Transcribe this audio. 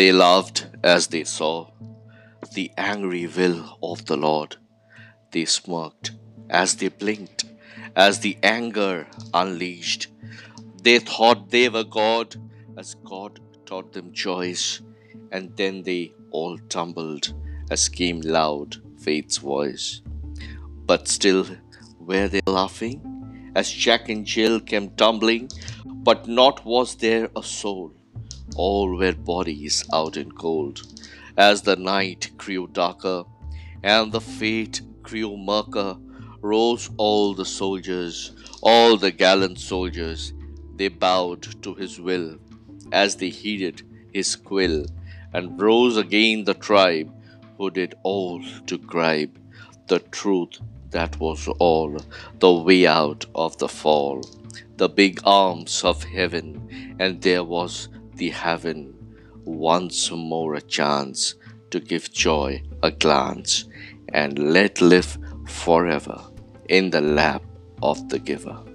They laughed as they saw the angry will of the Lord. They smirked as they blinked, as the anger unleashed. They thought they were God, as God taught them choice, and then they all tumbled as came loud faith's voice. But still were they laughing as Jack and Jill came tumbling, but not was there a soul. All were bodies out in cold. As the night grew darker and the fate grew murker, rose all the soldiers, all the gallant soldiers. They bowed to his will as they heeded his quill, and rose again the tribe who did all to gripe the truth that was all the way out of the fall, the big arms of heaven, and there was the heaven once more a chance to give joy a glance and let live forever in the lap of the giver.